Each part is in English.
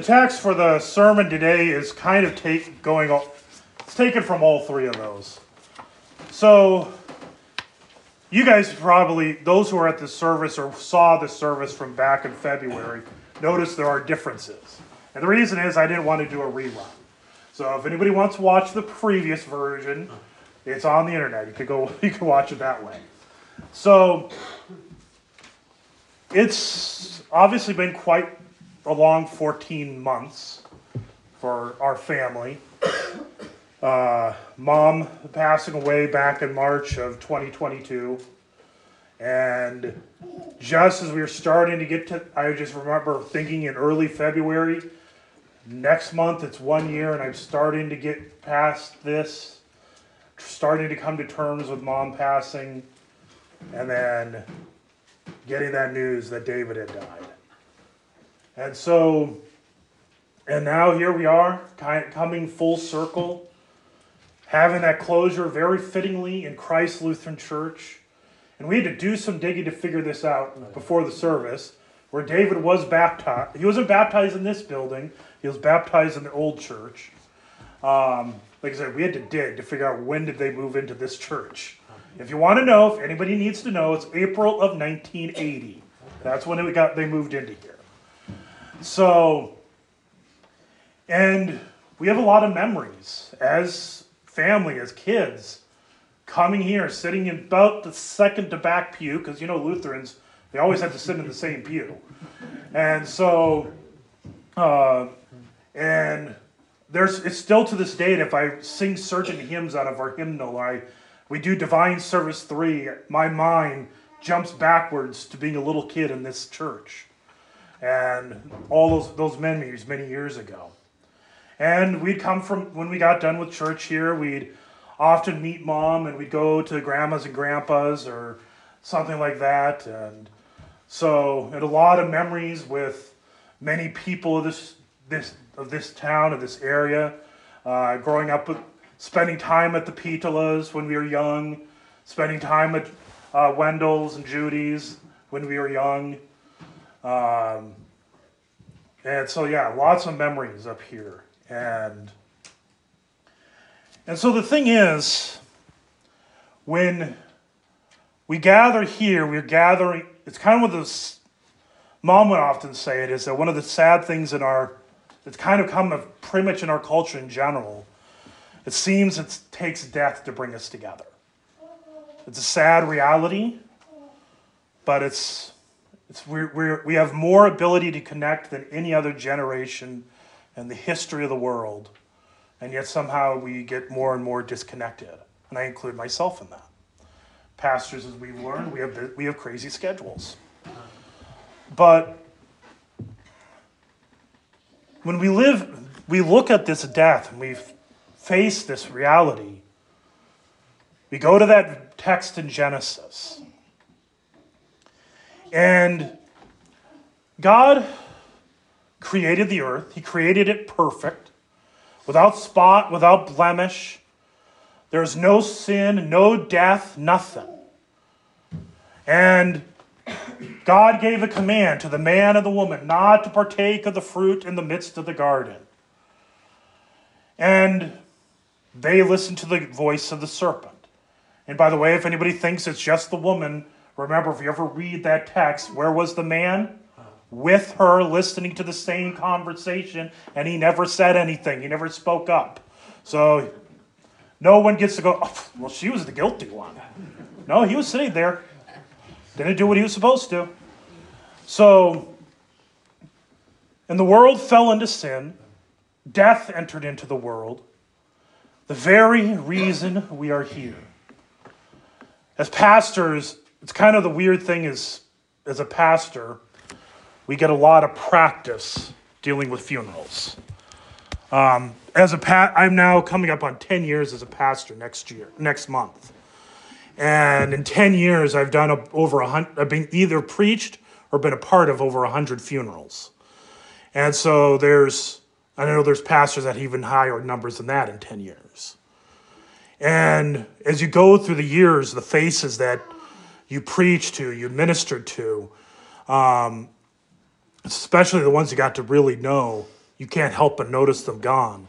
the text for the sermon today is kind of take going it's taken from all three of those. So you guys probably those who are at the service or saw the service from back in February notice there are differences. And the reason is I didn't want to do a rerun. So if anybody wants to watch the previous version, it's on the internet. You could go you can watch it that way. So it's obviously been quite a long 14 months for our family. Uh, mom passing away back in March of 2022. And just as we were starting to get to, I just remember thinking in early February, next month it's one year, and I'm starting to get past this, starting to come to terms with mom passing, and then getting that news that David had died. And so, and now here we are, coming full circle having that closure very fittingly in Christ Lutheran Church. And we had to do some digging to figure this out before the service, where David was baptized. He wasn't baptized in this building, he was baptized in the old church. Um, like I said, we had to dig to figure out when did they move into this church. If you want to know, if anybody needs to know, it's April of 1980. That's when it got they moved into here. So, and we have a lot of memories as family as kids coming here, sitting in about the second to back pew, because you know Lutherans, they always have to sit in the same pew. And so, uh, and there's it's still to this day, if I sing certain hymns out of our hymnal, I we do Divine Service 3, my mind jumps backwards to being a little kid in this church. And all those, those memories many years ago. And we'd come from, when we got done with church here, we'd often meet mom and we'd go to grandma's and grandpa's or something like that. And so, a lot of memories with many people of this, this, of this town, of this area. Uh, growing up with, spending time at the Pitolas when we were young, spending time at uh, Wendell's and Judy's when we were young. Um, and so, yeah, lots of memories up here. And and so the thing is, when we gather here, we're gathering, it's kind of what this mom would often say it is that one of the sad things in our, it's kind of come of pretty much in our culture in general, it seems it takes death to bring us together. It's a sad reality, but it's, it's we're, we're, we have more ability to connect than any other generation in the history of the world, and yet somehow we get more and more disconnected. And I include myself in that. Pastors, as we've learned, we have, we have crazy schedules. But when we live, we look at this death and we face this reality. We go to that text in Genesis. And God created the earth, He created it perfect, without spot, without blemish. There's no sin, no death, nothing. And God gave a command to the man and the woman not to partake of the fruit in the midst of the garden. And they listened to the voice of the serpent. And by the way, if anybody thinks it's just the woman, remember if you ever read that text, where was the man? with her listening to the same conversation, and he never said anything. He never spoke up. So no one gets to go, oh, well, she was the guilty one. No, he was sitting there, didn't do what he was supposed to. So, and the world fell into sin, death entered into the world, the very reason we are here. As pastors, it's kind of the weird thing is, as a pastor, we get a lot of practice dealing with funerals. Um, as a pa- I'm now coming up on 10 years as a pastor next year, next month. And in 10 years, I've done a, over a hundred, I've been either preached or been a part of over a hundred funerals. And so there's, I know there's pastors that have even higher numbers than that in 10 years. And as you go through the years, the faces that you preached to, you ministered to, um, especially the ones you got to really know, you can't help but notice them gone.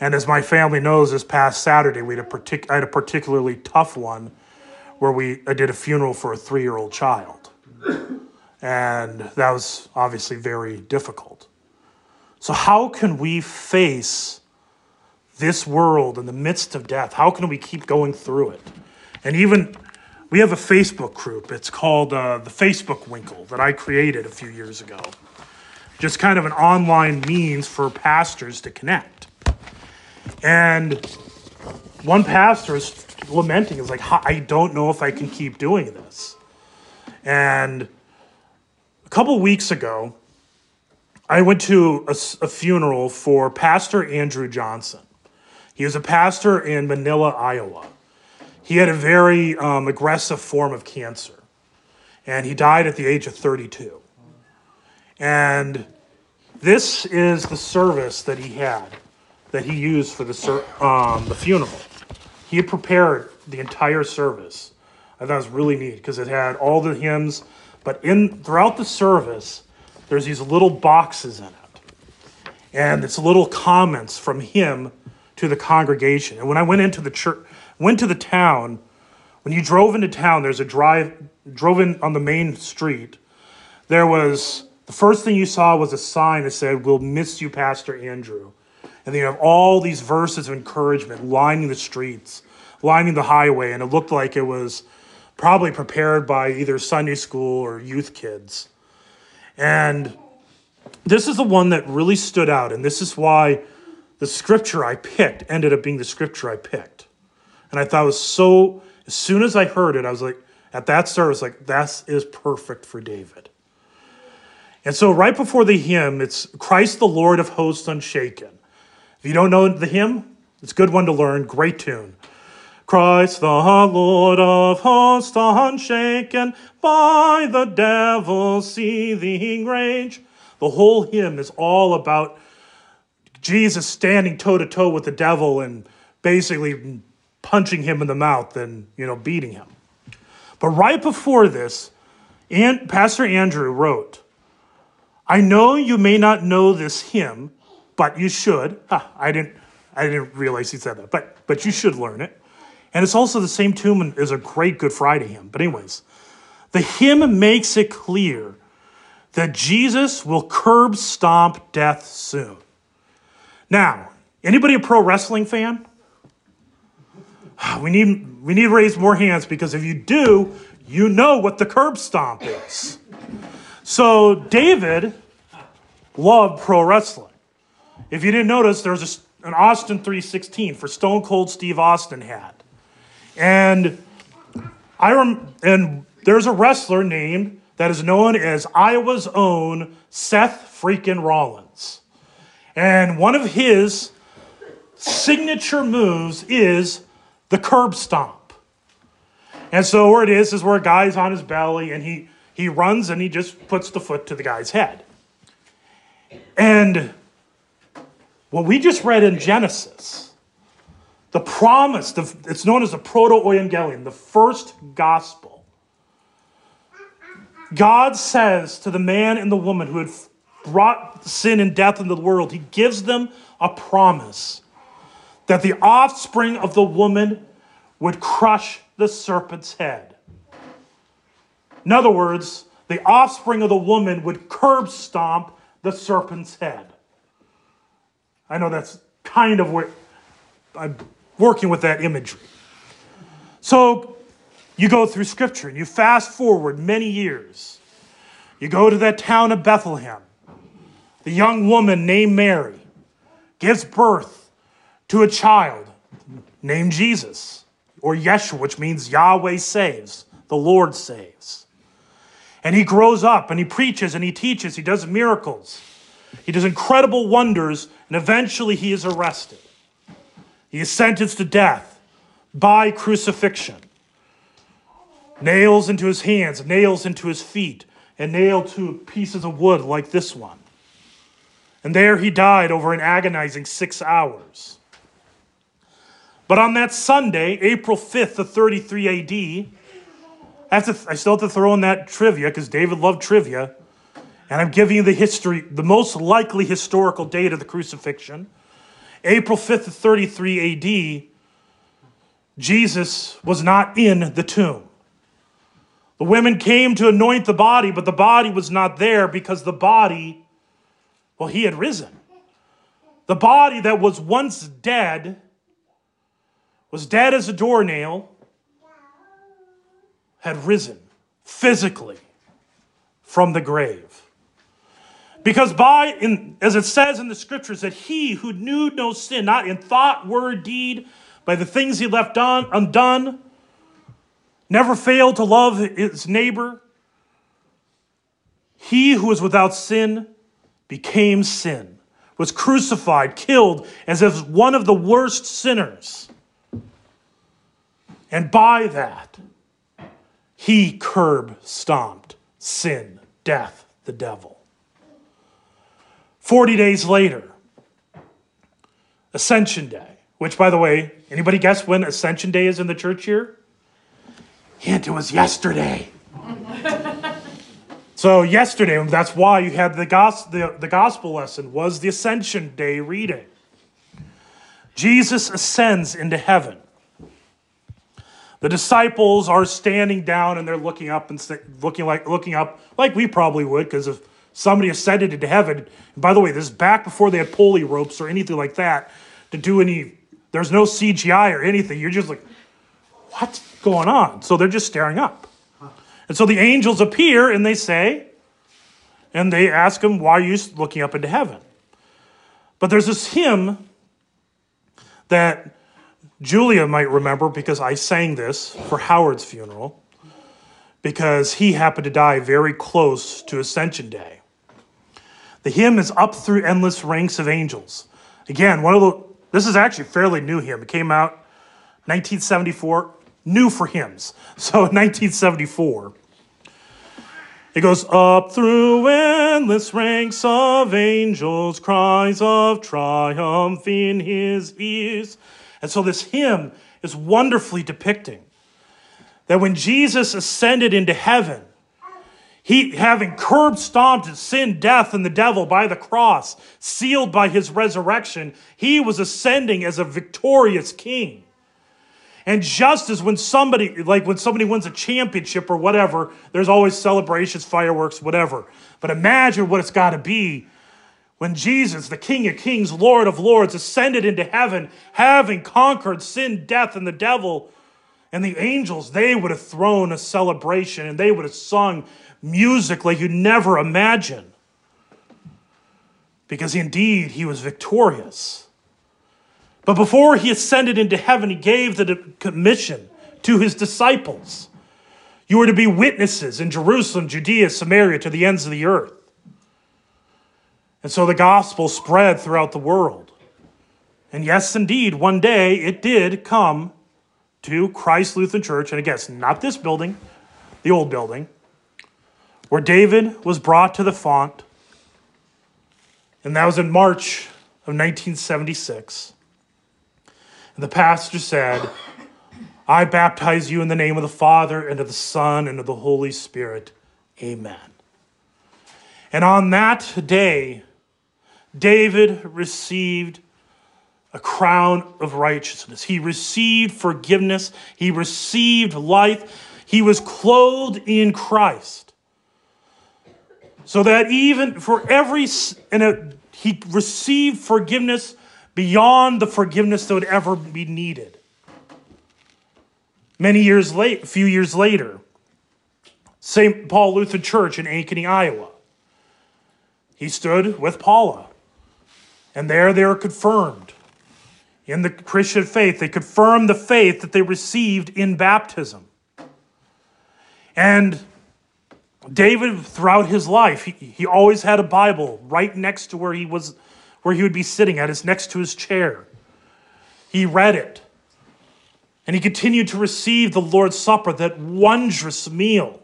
And as my family knows, this past Saturday we had a partic- I had a particularly tough one where we I did a funeral for a three year old child, and that was obviously very difficult. So how can we face this world in the midst of death? How can we keep going through it? And even we have a Facebook group. It's called uh, the Facebook Winkle that I created a few years ago. Just kind of an online means for pastors to connect. And one pastor is lamenting, is like, I don't know if I can keep doing this. And a couple weeks ago, I went to a, a, funeral for Pastor Andrew Johnson. He was a pastor in Manilla, Iowa. He had a very um, aggressive form of cancer, and he died at the age of 32. And this is the service that he had that he used for the, um, the funeral. He had prepared the entire service. I thought was really neat because it had all the hymns, but in throughout the service, there's these little boxes in it, and it's little comments from him to the congregation. And when I went into the church, went to the town, when you drove into town, there's a drive, drove in on the main street. There was the first thing you saw was a sign that said, "We'll miss you, Pastor Andrew." And then you have all these verses of encouragement lining the streets, lining the highway, and it looked like it was probably prepared by either Sunday school or youth kids. And this is the one that really stood out, and this is why the scripture I picked ended up being the scripture I picked. And I thought it was so, as soon as I heard it, I was like, at that service, like, that is perfect for David. And so, right before the hymn, it's Christ the Lord of hosts unshaken. If you don't know the hymn, it's a good one to learn. Great tune. Christ the Lord of hosts unshaken by the devil's seething rage. The whole hymn is all about Jesus standing toe to toe with the devil and basically punching him in the mouth and you know beating him. But right before this, Aunt, Pastor Andrew wrote, I know you may not know this hymn, but you should. Huh, I didn't I didn't realize he said that, but but you should learn it. And it's also the same tune as a great Good Friday hymn. But anyways, the hymn makes it clear that Jesus will curb stomp death soon. Now, anybody a pro wrestling fan? We need we need to raise more hands because if you do, you know what the curb stomp is. So David loved pro wrestling. If you didn't notice, there's an Austin 316 for Stone Cold Steve Austin hat. And I rem- and there's a wrestler named that is known as Iowa's own Seth freaking Rollins. And one of his signature moves is the curb stomp. And so where it is is where a guy's on his belly and he he runs and he just puts the foot to the guy's head. And what we just read in Genesis, the promise, the, it's known as the proto evangelion, the first gospel. God says to the man and the woman who had brought sin and death into the world, He gives them a promise that the offspring of the woman would crush the serpent's head. In other words, the offspring of the woman would curb stomp the serpent's head. I know that's kind of what I'm working with that imagery. So you go through scripture and you fast forward many years. You go to that town of Bethlehem. The young woman named Mary gives birth to a child named Jesus, or Yeshua, which means Yahweh saves, the Lord saves. And he grows up and he preaches and he teaches, he does miracles. He does incredible wonders, and eventually he is arrested. He is sentenced to death by crucifixion. Nails into his hands, nails into his feet, and nailed to pieces of wood like this one. And there he died over an agonizing six hours. But on that Sunday, April 5th of 33 AD, I, have to, I still have to throw in that trivia because David loved trivia. And I'm giving you the history, the most likely historical date of the crucifixion. April 5th of 33 AD, Jesus was not in the tomb. The women came to anoint the body, but the body was not there because the body, well, he had risen. The body that was once dead was dead as a doornail, had risen physically from the grave. Because by, in, as it says in the scriptures, that he who knew no sin, not in thought, word, deed, by the things he left done, undone, never failed to love his neighbor, he who was without sin became sin, was crucified, killed as if one of the worst sinners. And by that, he curb stomped sin, death, the devil. 40 days later, Ascension Day, which, by the way, anybody guess when Ascension Day is in the church year? Hint, it was yesterday. so yesterday, that's why you had the gospel, the, the gospel lesson, was the Ascension Day reading. Jesus ascends into heaven. The disciples are standing down and they're looking up and looking like looking up like we probably would because if somebody ascended into heaven. And by the way, this is back before they had pulley ropes or anything like that to do any. There's no CGI or anything. You're just like, what's going on? So they're just staring up. And so the angels appear and they say, and they ask him, why are you looking up into heaven? But there's this hymn that Julia might remember because I sang this for Howard's funeral because he happened to die very close to Ascension Day. The hymn is up through endless ranks of angels. Again, one of the this is actually fairly new hymn. It came out 1974, new for hymns. So 1974. It goes up through endless ranks of angels, cries of triumph in his ears. And so this hymn is wonderfully depicting that when Jesus ascended into heaven, he, having curb stomped sin, death, and the devil by the cross, sealed by his resurrection, he was ascending as a victorious king. And just as when somebody, like when somebody wins a championship or whatever, there's always celebrations, fireworks, whatever. But imagine what it's got to be when Jesus, the King of Kings, Lord of Lords, ascended into heaven, having conquered sin, death, and the devil. And the angels, they would have thrown a celebration and they would have sung music like you'd never imagine. Because indeed, he was victorious. But before he ascended into heaven, he gave the commission to his disciples. You are to be witnesses in Jerusalem, Judea, Samaria, to the ends of the earth. And so the gospel spread throughout the world. And yes, indeed, one day it did come to Christ Lutheran Church. And again, not this building, the old building, where David was brought to the font. And that was in March of 1976. And the pastor said, I baptize you in the name of the Father, and of the Son, and of the Holy Spirit. Amen. And on that day, David received a crown of righteousness. He received forgiveness. He received life. He was clothed in Christ. So that even for every, and he received forgiveness beyond the forgiveness that would ever be needed. Many years late, a few years later, St. Paul Lutheran Church in Ankeny, Iowa. He stood with Paula and there they are confirmed in the Christian faith. They confirm the faith that they received in baptism. And David, throughout his life, he, he always had a Bible right next to where he was, where he would be sitting at, is next to his chair. He read it. And he continued to receive the Lord's Supper, that wondrous meal.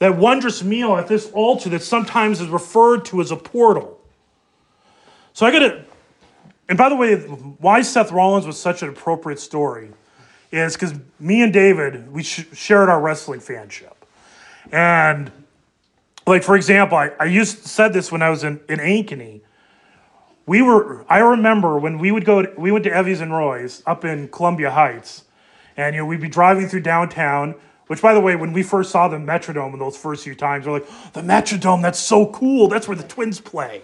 That wondrous meal at this altar that sometimes is referred to as a portal. So I got to, and by the way, why Seth Rollins was such an appropriate story is because me and David, we sh- shared our wrestling fanship. And like for example, I, I used said this when I was in, in Ankeny. We were I remember when we would go to, we went to Evie's and Roy's up in Columbia Heights, and you know we'd be driving through downtown. Which, by the way, when we first saw the Metrodome in those first few times, we're like, the Metrodome, that's so cool. That's where the Twins play.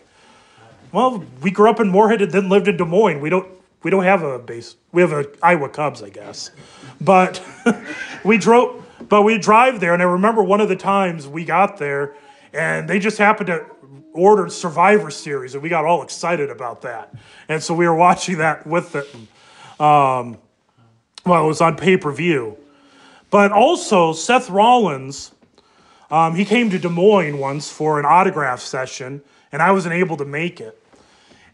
Well, we grew up in Moorhead and then lived in Des Moines. We don't we don't have a base. We have a Iowa Cubs, I guess. But we drove but we drive there and I remember one of the times we got there and they just happened to order Survivor Series and we got all excited about that. And so we were watching that with them. Um, well, it was on pay-per-view. But also Seth Rollins um, he came to Des Moines once for an autograph session and I wasn't able to make it.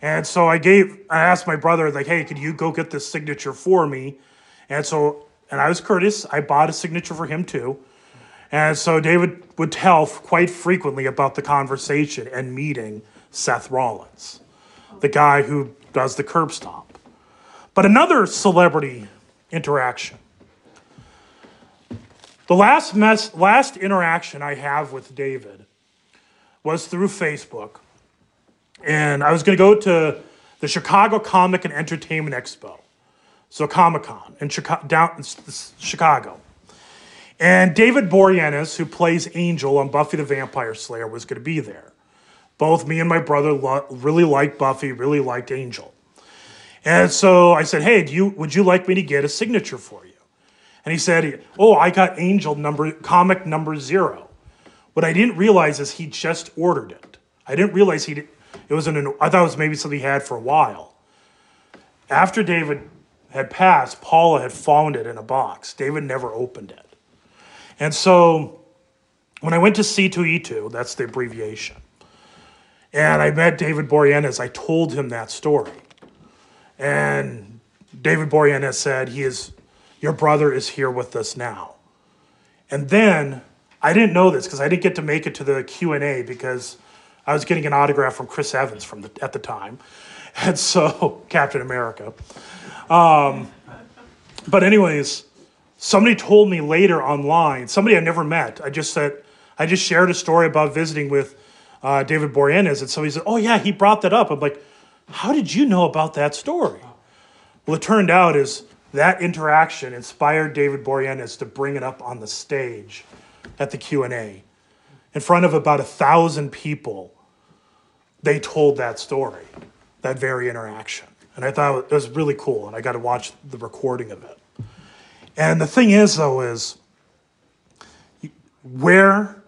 And so I gave, I asked my brother, like, hey, could you go get this signature for me? And so, and I was courteous. I bought a signature for him too. And so David would tell quite frequently about the conversation and meeting Seth Rollins, the guy who does the curb stomp. But another celebrity interaction. The last mess, last interaction I have with David was through Facebook and I was going to go to the Chicago Comic and Entertainment Expo, so Comic Con in Chicago, down in Chicago. And David Boreanaz, who plays Angel on Buffy the Vampire Slayer, was going to be there. Both me and my brother lo- really liked Buffy, really liked Angel. And so I said, "Hey, do you would you like me to get a signature for you?" And he said, "Oh, I got Angel number comic number zero. What I didn't realize is he just ordered it. I didn't realize he it was an, I thought it was maybe something he had for a while. After David had passed, Paula had found it in a box. David never opened it. And so when I went to C2E2, that's the abbreviation, and I met David Boreanaz, I told him that story. And David Boreanaz said, he is, your brother is here with us now. And then I didn't know this because I didn't get to make it to the Q&A because I was getting an autograph from Chris Evans from the, at the time, and so Captain America. Um, but anyways, somebody told me later online, somebody I never met. I just said I just shared a story about visiting with uh, David Boreanaz, and so he said, "Oh yeah, he brought that up." I'm like, "How did you know about that story?" Well, it turned out is that interaction inspired David Boreanaz to bring it up on the stage at the Q and A in front of about a thousand people, they told that story, that very interaction. And I thought it was really cool, and I got to watch the recording of it. And the thing is, though, is where,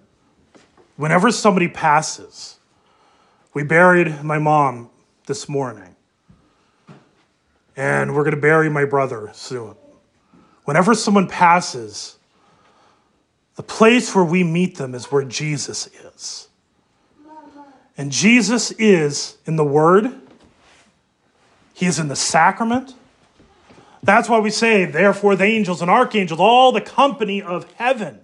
whenever somebody passes, we buried my mom this morning, and we're going to bury my brother soon. Whenever someone passes, the place where we meet them is where Jesus is. And Jesus is in the Word, He is in the sacrament. That's why we say, therefore, the angels and archangels, all the company of heaven.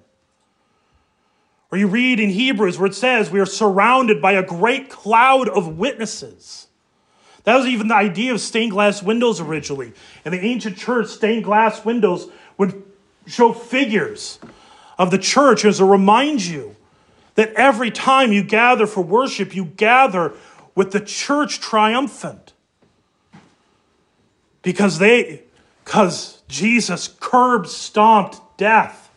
Or you read in Hebrews where it says, we are surrounded by a great cloud of witnesses. That was even the idea of stained glass windows originally. In the ancient church, stained glass windows would show figures of the church is to remind you that every time you gather for worship, you gather with the church triumphant. Because they, because Jesus curb stomped death.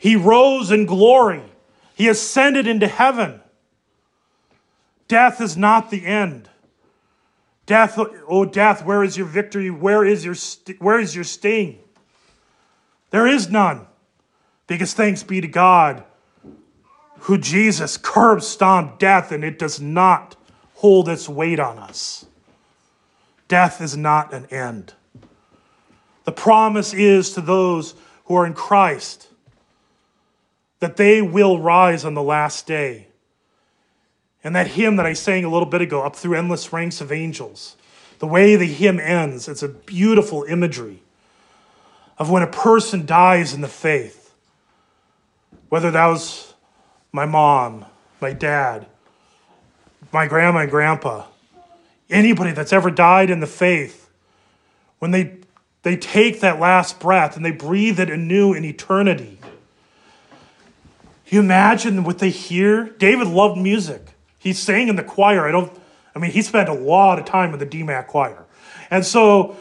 He rose in glory. He ascended into heaven. Death is not the end. Death, oh death, where is your victory? Where is your, where is your sting? There is none. Because thanks be to God, who Jesus curb stomped death, and it does not hold its weight on us. Death is not an end. The promise is to those who are in Christ that they will rise on the last day. And that hymn that I sang a little bit ago, Up Through Endless Ranks of Angels, the way the hymn ends, it's a beautiful imagery of when a person dies in the faith whether that was my mom, my dad, my grandma and grandpa, anybody that's ever died in the faith, when they, they take that last breath and they breathe it anew in eternity, You imagine what they hear? David loved music. He sang in the choir. I don't, I mean, he spent a lot of time in the DMACC choir. And so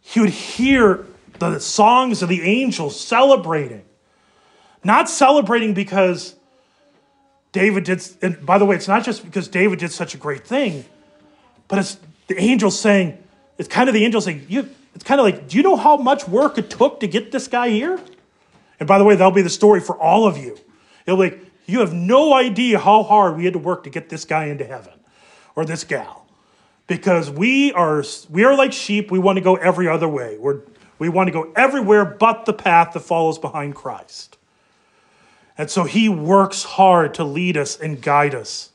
he would hear the songs of the angels celebrating. Not celebrating because David did, and by the way, it's not just because David did such a great thing, but it's the angels saying, it's kind of the angels saying, you, it's kind of like, do you know how much work it took to get this guy here? And by the way, that'll be the story for all of you. It'll be like, you have no idea how hard we had to work to get this guy into heaven or this gal. Because we are we are like sheep, we want to go every other way. We're, we want to go everywhere but the path that follows behind Christ. And so he works hard to lead us and guide us.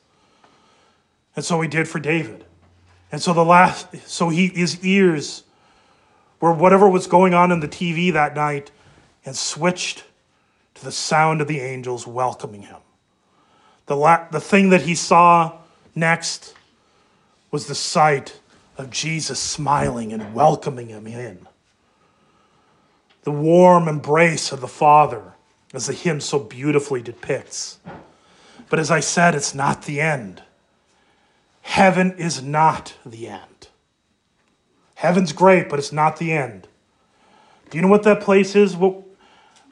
And so he did for David. And so the last so he his ears were whatever was going on in the TV that night and switched to the sound of the angels welcoming him. The, la- the thing that he saw next was the sight of Jesus smiling and welcoming him in. The warm embrace of the Father, as the hymn so beautifully depicts. But as I said, it's not the end. Heaven is not the end. Heaven's great, but it's not the end. Do you know what that place is?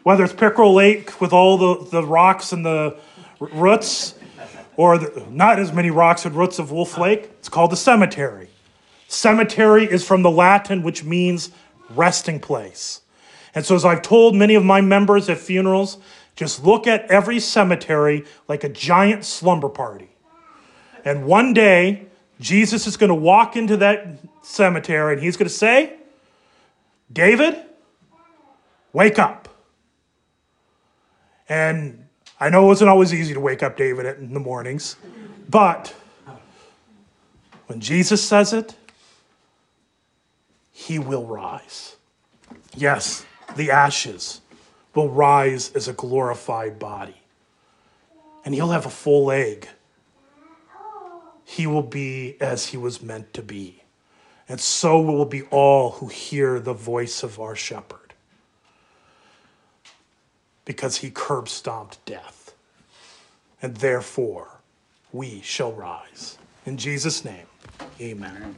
Whether it's Pickerel Lake with all the, the rocks and the roots, or the, not as many rocks and roots of Wolf Lake, it's called the cemetery. Cemetery is from the Latin, which means resting place. And so, as I've told many of my members at funerals, just look at every cemetery like a giant slumber party. And one day, Jesus is going to walk into that cemetery and he's going to say, David, wake up. And I know it wasn't always easy to wake up David in the mornings, but when Jesus says it, he will rise. Yes, the ashes will rise as a glorified body. And he'll have a full egg. He will be as he was meant to be. And so will be all who hear the voice of our shepherd. Because he curb stomped death. And therefore, we shall rise. In Jesus' name, amen.